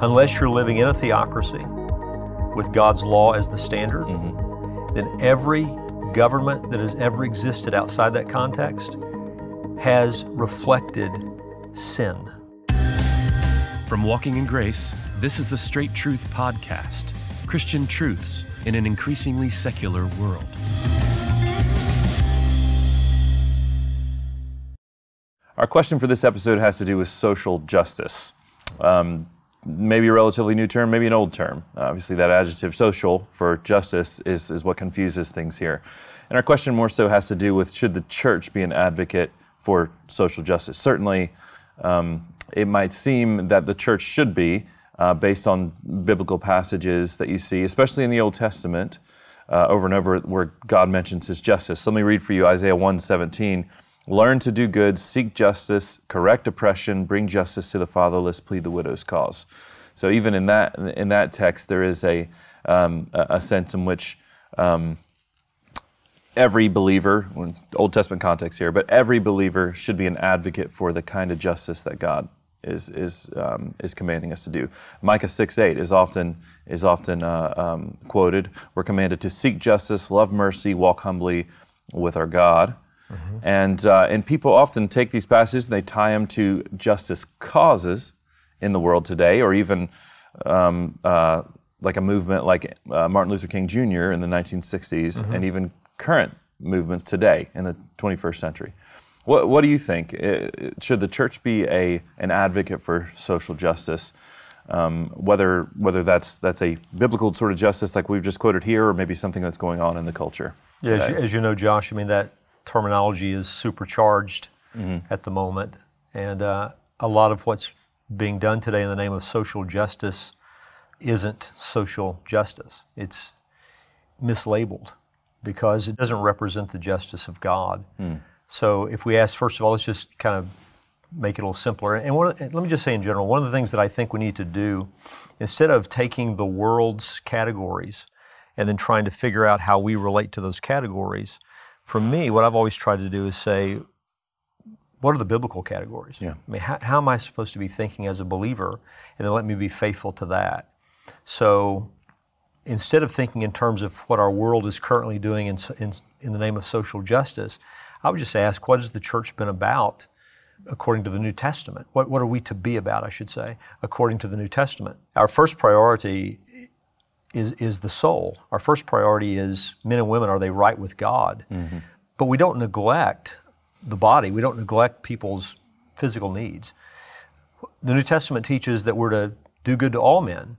unless you're living in a theocracy with God's law as the standard, Mm-hmm. then every government that has ever existed outside that context has reflected sin. From Walking in Grace, this is the Straight Truth Podcast Christian truths in an increasingly secular world. Our question for this episode has to do with social justice. Um, maybe a relatively new term, maybe an old term. Obviously, that adjective social for justice is, is what confuses things here. And our question more so has to do with should the church be an advocate for social justice? Certainly, um, it might seem that the church should be, uh, based on biblical passages that you see, especially in the Old Testament, uh, over and over, where God mentions His justice. So let me read for you Isaiah 1:17. Learn to do good, seek justice, correct oppression, bring justice to the fatherless, plead the widow's cause. So even in that in that text, there is a um, a sense in which um, every believer, Old Testament context here, but every believer should be an advocate for the kind of justice that God is is um, is commanding us to do. Micah six eight is often is often uh, um, quoted. We're commanded to seek justice, love mercy, walk humbly with our God. And uh, and people often take these passages and they tie them to justice causes in the world today, or even um, uh, like a movement like uh, Martin Luther King Jr. in the 1960s, and even current movements today in the 21st century. What, what do you think? Uh, Should the church be a, an advocate for social justice? Um, whether, whether that's, that's a biblical sort of justice like we've just quoted here, or maybe something that's going on in the culture. Yeah, as you, as you know, Josh, I mean, that terminology is supercharged at the moment. And uh, a lot of what's being done today in the name of social justice isn't social justice. It's mislabeled because it doesn't represent the justice of God. So if we ask, first of all, let's just kind of make it a little simpler. And one, let me just say in general, one of the things that I think we need to do, instead of taking the world's categories and then trying to figure out how we relate to those categories, for me, what I've always tried to do is say, what are the biblical categories? Yeah. I mean, how, how am I supposed to be thinking as a believer? And then let me be faithful to that. So instead of thinking in terms of what our world is currently doing in, in, in the name of social justice, I would just ask, what has the church been about according to the New Testament? What, what are we to be about, I should say, according to the New Testament? Our first priority is, is the soul. Our first priority is men and women, are they right with God? Mm-hmm. But we don't neglect the body, we don't neglect people's physical needs. The New Testament teaches that we're to do good to all men,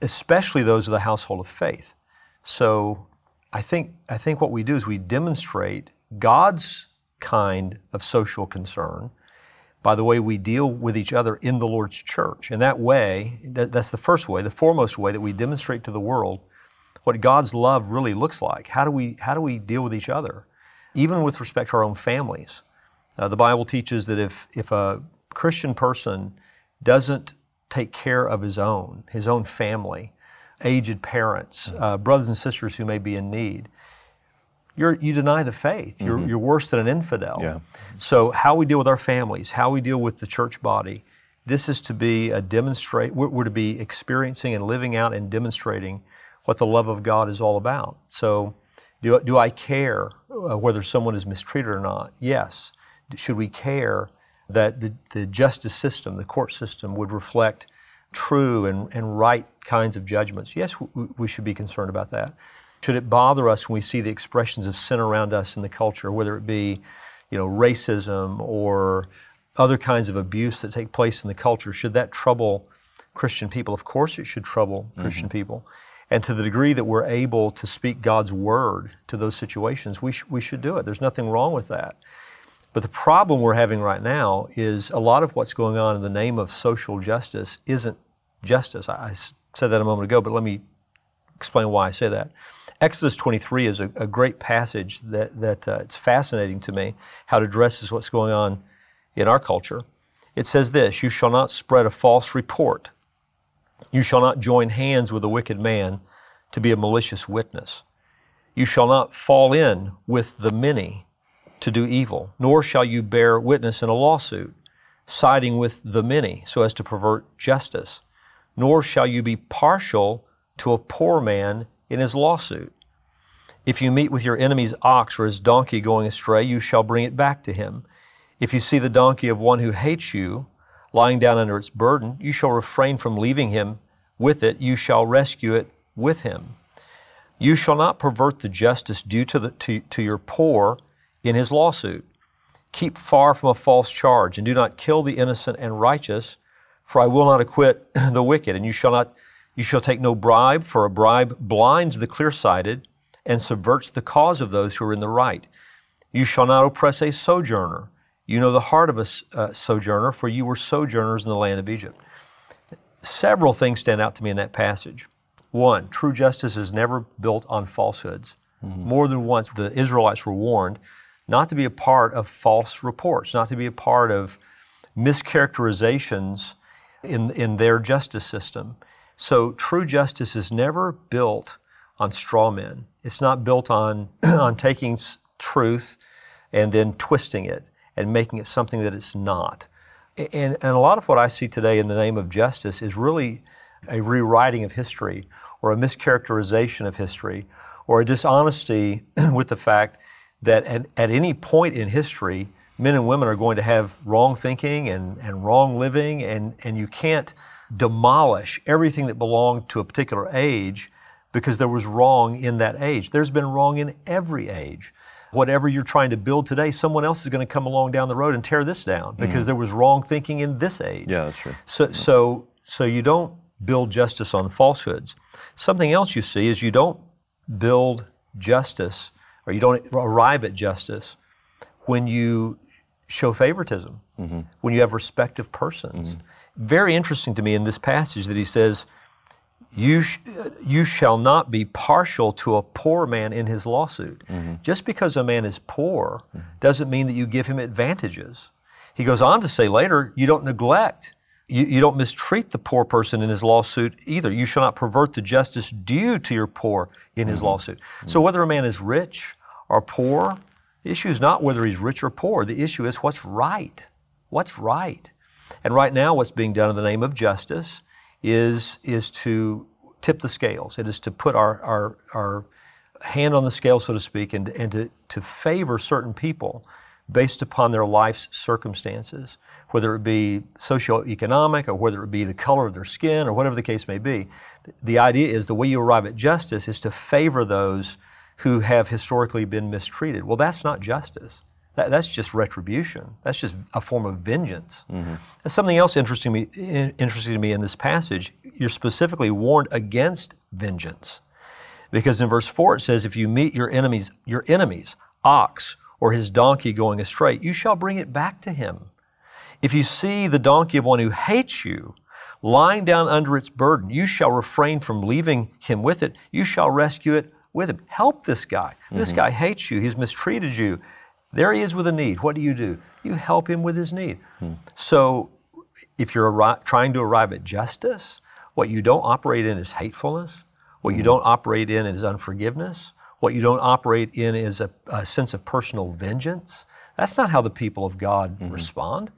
especially those of the household of faith. So I think, I think what we do is we demonstrate God's kind of social concern by the way we deal with each other in the Lord's church. And that way, that, that's the first way, the foremost way that we demonstrate to the world what God's love really looks like. How do we, how do we deal with each other? Even with respect to our own families. Uh, the Bible teaches that if, if a Christian person doesn't take care of his own, his own family, aged parents, uh, brothers and sisters who may be in need, you're, you deny the faith. You're, you're worse than an infidel. Yeah. So, how we deal with our families, how we deal with the church body, this is to be a demonstrate. We're, we're to be experiencing and living out and demonstrating what the love of God is all about. So, do, do I care uh, whether someone is mistreated or not? Yes. Should we care that the, the justice system, the court system, would reflect true and, and right kinds of judgments? Yes, we, we should be concerned about that. Should it bother us when we see the expressions of sin around us in the culture, whether it be, you know, racism or other kinds of abuse that take place in the culture? Should that trouble Christian people? Of course, it should trouble mm-hmm. Christian people. And to the degree that we're able to speak God's word to those situations, we, sh- we should do it. There's nothing wrong with that. But the problem we're having right now is a lot of what's going on in the name of social justice isn't justice. I said that a moment ago, but let me explain why I say that. Exodus 23 is a, a great passage that, that uh, it's fascinating to me how it addresses what's going on in our culture. It says this You shall not spread a false report. You shall not join hands with a wicked man to be a malicious witness. You shall not fall in with the many to do evil, nor shall you bear witness in a lawsuit, siding with the many so as to pervert justice. nor shall you be partial to a poor man in his lawsuit. If you meet with your enemy's ox or his donkey going astray, you shall bring it back to him. If you see the donkey of one who hates you lying down under its burden, you shall refrain from leaving him with it, you shall rescue it with him. You shall not pervert the justice due to, the, to, to your poor in his lawsuit. Keep far from a false charge, and do not kill the innocent and righteous, for I will not acquit the wicked, and you shall not you shall take no bribe, for a bribe blinds the clear sighted and subverts the cause of those who are in the right. You shall not oppress a sojourner. You know the heart of a uh, sojourner, for you were sojourners in the land of Egypt. Several things stand out to me in that passage. One, true justice is never built on falsehoods. Mm-hmm. More than once, the Israelites were warned not to be a part of false reports, not to be a part of mischaracterizations in, in their justice system. So true justice is never built on straw men. It's not built on, on taking truth and then twisting it and making it something that it's not. And, and a lot of what I see today in the name of justice is really a rewriting of history or a mischaracterization of history or a dishonesty with the fact that at, at any point in history, men and women are going to have wrong thinking and, and wrong living, and, and you can't demolish everything that belonged to a particular age because there was wrong in that age. There's been wrong in every age. Whatever you're trying to build today, someone else is going to come along down the road and tear this down because mm there was wrong thinking in this age. Yeah, that's true. So, so, so you don't build justice on falsehoods. Something else you see is you don't build justice or you don't arrive at justice when you show favoritism, mm-hmm. when you have respect of persons. Mm-hmm very interesting to me in this passage that he says, you, sh- you shall not be partial to a poor man in his lawsuit. Mm-hmm. Just because a man is poor mm-hmm. doesn't mean that you give him advantages. He goes on to say later, you don't neglect, you, you don't mistreat the poor person in his lawsuit either. You shall not pervert the justice due to your poor in mm-hmm. his lawsuit. Mm-hmm. So whether a man is rich or poor, the issue is not whether he's rich or poor. The issue is what's right. What's right? And right now, what's being done in the name of justice is, is to tip the scales. It is to put our, our, our hand on the scale, so to speak, and, and to, to favor certain people based upon their life's circumstances, whether it be socioeconomic or whether it be the color of their skin or whatever the case may be. The idea is the way you arrive at justice is to favor those who have historically been mistreated. Well, that's not justice. That, that's just retribution. That's just a form of vengeance. Mm-hmm. something else interesting, me, interesting to me in this passage. You're specifically warned against vengeance. Because in verse 4 it says, If you meet your enemies, your enemies, ox or his donkey going astray, you shall bring it back to him. If you see the donkey of one who hates you lying down under its burden, you shall refrain from leaving him with it. You shall rescue it with him. Help this guy. Mm-hmm. This guy hates you. He's mistreated you. There he is with a need. What do you do? You help him with his need. Hmm. So if you're arri- trying to arrive at justice, what you don't operate in is hatefulness. What hmm. you don't operate in is unforgiveness. What you don't operate in is a, a sense of personal vengeance. That's not how the people of God mm-hmm. respond.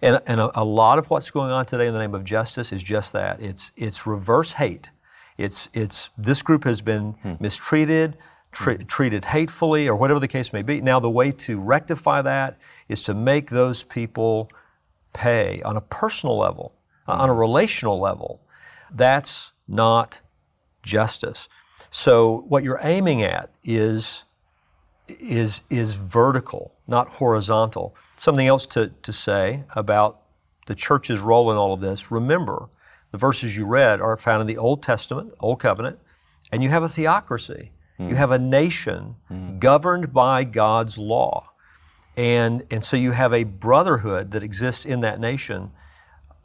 And, and a, a, lot of what's going on today in the name of justice is just that. It's, it's reverse hate. It's, it's this group has been hmm. mistreated tre- treated hatefully or whatever the case may be. Now, the way to rectify that is to make those people pay on a personal level, mm-hmm. on a relational level. That's not justice. So, what you're aiming at is, is, is vertical, not horizontal. Something else to, to say about the church's role in all of this remember, the verses you read are found in the Old Testament, Old Covenant, and you have a theocracy. Mm. You have a nation mm. governed by God's law. And, and so you have a brotherhood that exists in that nation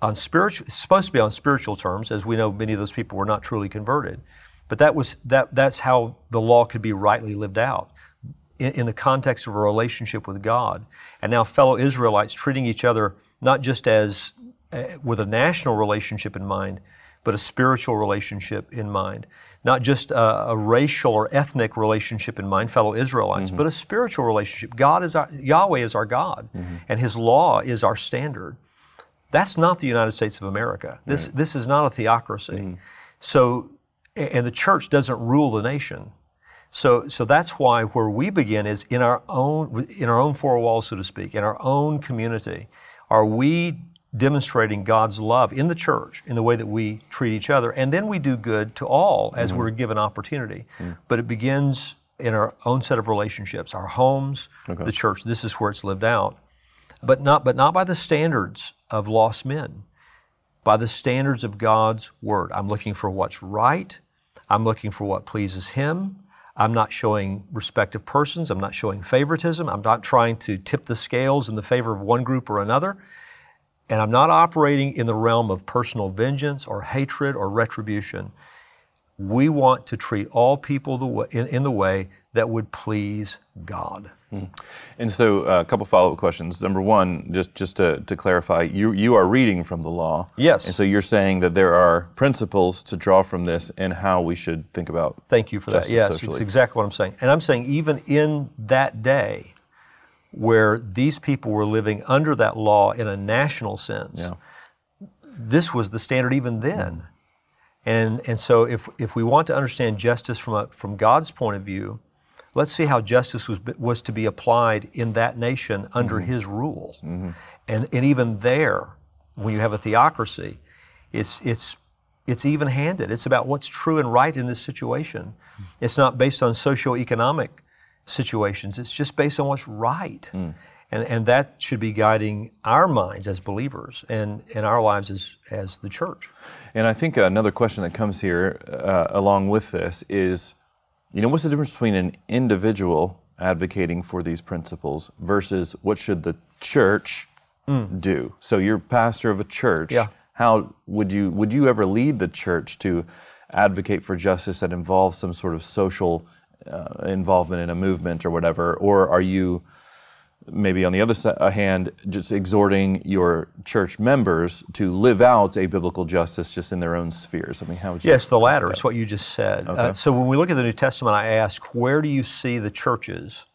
on spiritual, it's supposed to be on spiritual terms, as we know many of those people were not truly converted. But that was, that, that's how the law could be rightly lived out in, in the context of a relationship with God. And now fellow Israelites treating each other not just as uh, with a national relationship in mind, but a spiritual relationship in mind not just a, a, racial or ethnic relationship in mind, fellow Israelites, mm-hmm. but a spiritual relationship. God is our, Yahweh is our God, mm-hmm. and His law is our standard. That's not the United States of America. This, right. this is not a theocracy. Mm-hmm. So, and the church doesn't rule the nation. So, so that's why where we begin is in our own, in our own four walls, so to speak, in our own community. Are we demonstrating God's love in the church in the way that we treat each other? And then we do good to all as mm-hmm. we're given opportunity. Mm-hmm. But it begins in our own set of relationships, our homes, okay. the church. This is where it's lived out. But not, but not by the standards of lost men, by the standards of God's word. I'm looking for what's right. I'm looking for what pleases Him. I'm not showing respect of persons. I'm not showing favoritism. I'm not trying to tip the scales in the favor of one group or another. And I'm not operating in the realm of personal vengeance or hatred or retribution. We want to treat all people the way, in, in the way that would please God. Mm. And so, uh, a couple follow up questions. Number one, just just to, to clarify, you you are reading from the law. Yes. And so you're saying that there are principles to draw from this and how we should think about. Thank you for that. Yes, socially. it's exactly what I'm saying. And I'm saying even in that day, where these people were living under that law in a national sense, yeah. this was the standard even then. And and so if if we want to understand justice from a, from God's point of view Let's see how justice was, was to be applied in that nation under mm-hmm. his rule. Mm-hmm. And, and even there, when you have a theocracy, it's, it's, it's even handed. It's about what's true and right in this situation. It's not based on socioeconomic situations, it's just based on what's right. Mm. And, and that should be guiding our minds as believers and, and our lives as, as the church. And I think another question that comes here uh, along with this is you know, what's the difference between an individual advocating for these principles versus what should the church mm. do? So you're pastor of a church. Yeah. How would you would you ever lead the church to advocate for justice that involves some sort of social uh, involvement in a movement or whatever, or are you maybe on the other uh, hand, just exhorting your church members to live out a biblical justice just in their own spheres? I mean, how would you? Yes, the latter is what you just said. Okay. Uh, so when we look at the New Testament, I ask, where do you see the churches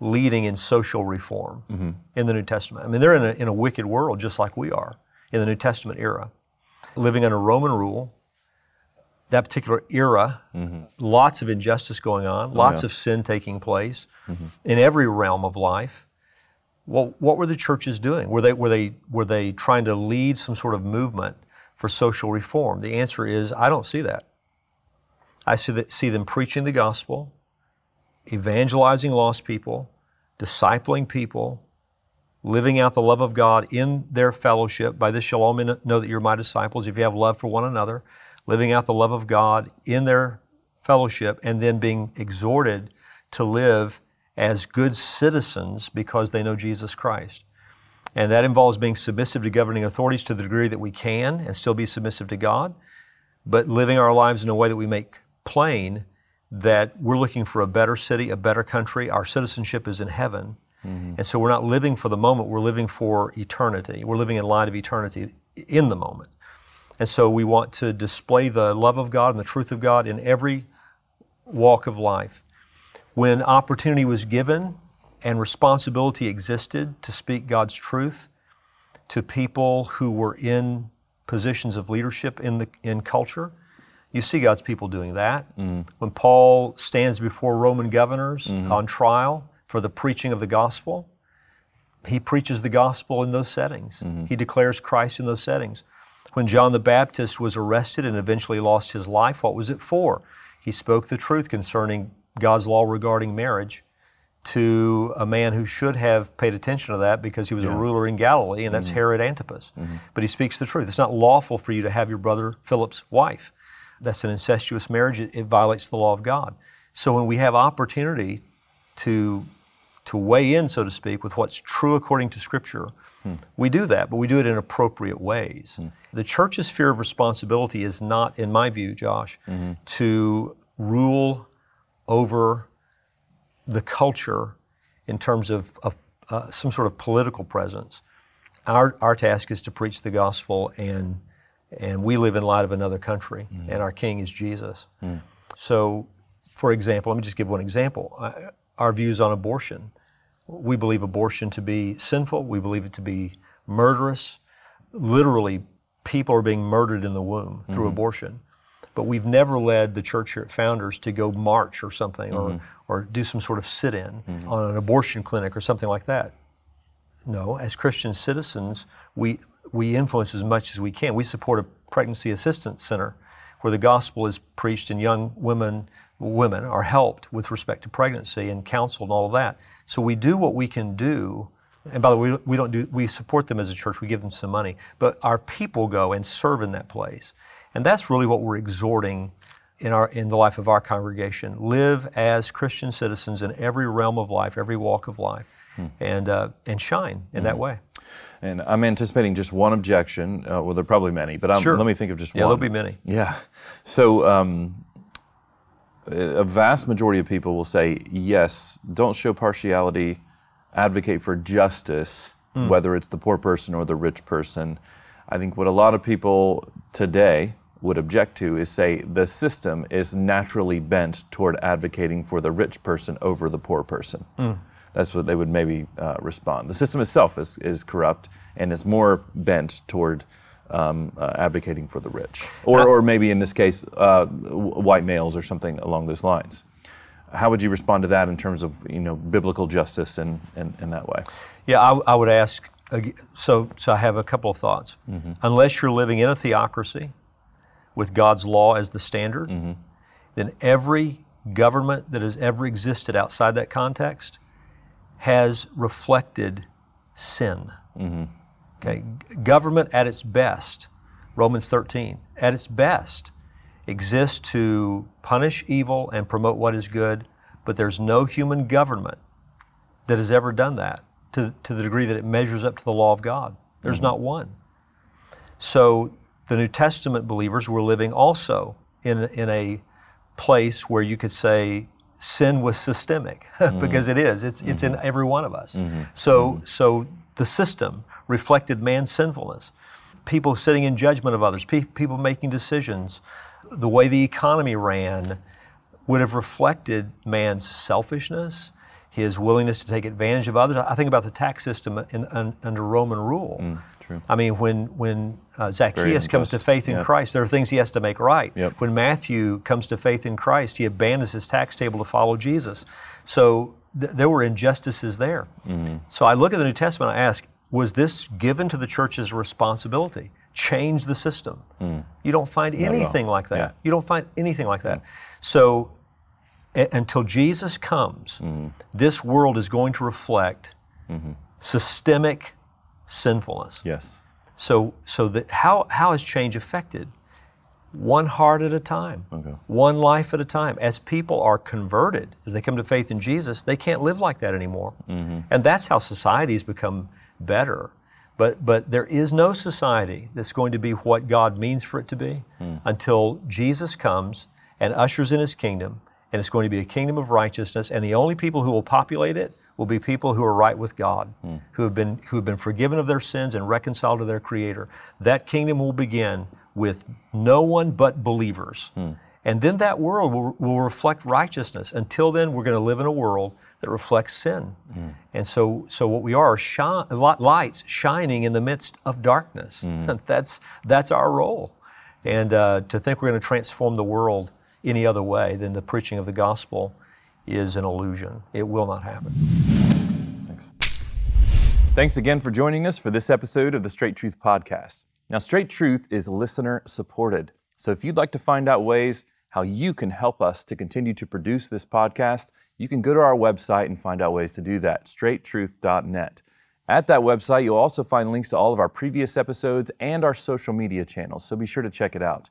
leading in social reform mm-hmm. in the New Testament? I mean, they're in a, in a wicked world just like we are in the New Testament era, living under Roman rule. That particular era, mm-hmm. lots of injustice going on, lots oh, yeah. of sin taking place mm-hmm. in every realm of life. Well, what were the churches doing? Were they, were, they, were they trying to lead some sort of movement for social reform? The answer is I don't see that. I see, that, see them preaching the gospel, evangelizing lost people, discipling people, living out the love of God in their fellowship. By this shall all men know that you're my disciples if you have love for one another, living out the love of God in their fellowship, and then being exhorted to live as good citizens because they know Jesus Christ. And that involves being submissive to governing authorities to the degree that we can and still be submissive to God, but living our lives in a way that we make plain that we're looking for a better city, a better country. Our citizenship is in heaven. Mm-hmm. And so we're not living for the moment, we're living for eternity. We're living in light of eternity in the moment. And so we want to display the love of God and the truth of God in every walk of life when opportunity was given and responsibility existed to speak God's truth to people who were in positions of leadership in, the, in culture, you see God's people doing that. Mm. When Paul stands before Roman governors mm-hmm. on trial for the preaching of the gospel, he preaches the gospel in those settings. Mm-hmm. He declares Christ in those settings. When John the Baptist was arrested and eventually lost his life, what was it for? He spoke the truth concerning God's law regarding marriage to a man who should have paid attention to that because he was yeah. a ruler in Galilee, and that's mm-hmm. Herod Antipas. Mm-hmm. But he speaks the truth. It's not lawful for you to have your brother Philip's wife. That's an incestuous marriage. It, it violates the law of God. So when we have opportunity to to weigh in, so to speak, with what's true according to Scripture, hmm. we do that, but we do it in appropriate ways. Hmm. The church's fear of responsibility is not, in my view, Josh, mm-hmm. to rule over the culture in terms of, of uh, some sort of political presence. Our, our task is to preach the gospel, and, and we live in light of another country, mm. and our king is Jesus. Mm. So, for example, let me just give one example. Uh, our views on abortion. We believe abortion to be sinful, we believe it to be murderous. literally people are being murdered in the womb through mm-hmm. abortion. But we've never led the church here at Founders to go march or something or, mm-hmm. or do some sort of sit in mm-hmm. on an abortion clinic or something like that. No, as Christian citizens, we, we influence as much as we can. We support a pregnancy assistance center where the gospel is preached and young women women are helped with respect to pregnancy and counseled and all of that. So we do what we can do. And by the way, we, we don't do we support them as a church. We give them some money, but our people go and serve in that place, and that's really what we're exhorting in our in the life of our congregation. Live as Christian citizens in every realm of life, every walk of life, and uh, and shine in that way. And I'm anticipating just one objection. Uh, well, there are probably many, but I'm, Sure. let me think of just Yeah, one. Yeah, there'll be many. Yeah. So um, a vast majority of people will say, yes, don't show partiality, advocate for justice, Hmm. whether it's the poor person or the rich person. I think what a lot of people today would object to is say the system is naturally bent toward advocating for the rich person over the poor person. Hmm. That's what they would maybe uh, respond. The system itself is, is corrupt and is more bent toward um, uh, advocating for the rich, or, or maybe in this case, uh, white males or something along those lines. How would you respond to that in terms of you know biblical justice and in, in, that way? Yeah, I, I would ask. So, so I have a couple of thoughts. Unless you're living in a theocracy with God's law as the standard, then every government that has ever existed outside that context has reflected sin. Okay, government at its best, Romans 13, at its best, exists to punish evil and promote what is good, but there's no human government that has ever done that to, to the degree that it measures up to the law of God. There's mm-hmm. not one. So the New Testament believers were living also in, in a place where you could say sin was systemic mm-hmm. because it is. It's, it's in mm-hmm. every one of us. So, so the system reflected man's sinfulness. People sitting in judgment of others, pe- people making decisions, the way the economy ran would have reflected man's selfishness, his willingness to take advantage of others. I think about the tax system in, un, under Roman rule. true. I mean, when when uh, Zacchaeus comes to faith in Yeah. Christ, there are things he has to make right. Yep. When Matthew comes to faith in Christ, he abandons his tax table to follow Jesus. So th- there were injustices there. Mm-hmm. So I look at the New Testament. I ask, was this given to the church as a responsibility? Change the system. You don't find Mm. all. anything like that. Yeah. You don't find anything like that. So a- until Jesus comes, Mm-hmm. this world is going to reflect systemic sinfulness. Yes. So, so that how, how has change affected? One heart at a time, one life at a time. As people are converted, as they come to faith in Jesus, they can't live like that anymore. And that's how societies become better. But, but there is no society that's going to be what God means for it to be hmm. until Jesus comes and ushers in his kingdom. And it's going to be a kingdom of righteousness. And the only people who will populate it will be people who are right with God, hmm. who, have been, who have been forgiven of their sins and reconciled to their Creator. That kingdom will begin with no one but believers. Hmm. And then that world will, will reflect righteousness. Until then, we're going to live in a world that reflects sin. And so, so what we are are lights shining in the midst of darkness. that's, that's our role. And uh, to think we're going to transform the world any other way than the preaching of the gospel is an illusion. It will not happen. Thanks. Thanks again for joining us for this episode of the Straight Truth Podcast. Now, Straight Truth is listener supported. So if you'd like to find out ways how you can help us to continue to produce this podcast, you can go to our website and find out ways to do that, straighttruth.net. At that website, you'll also find links to all of our previous episodes and our social media channels, so be sure to check it out.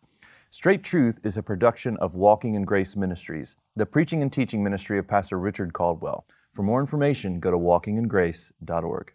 Straight Truth is a production of Walking in Grace Ministries, the preaching and teaching ministry of Pastor Richard Caldwell. For more information, go to walkingingrace.org.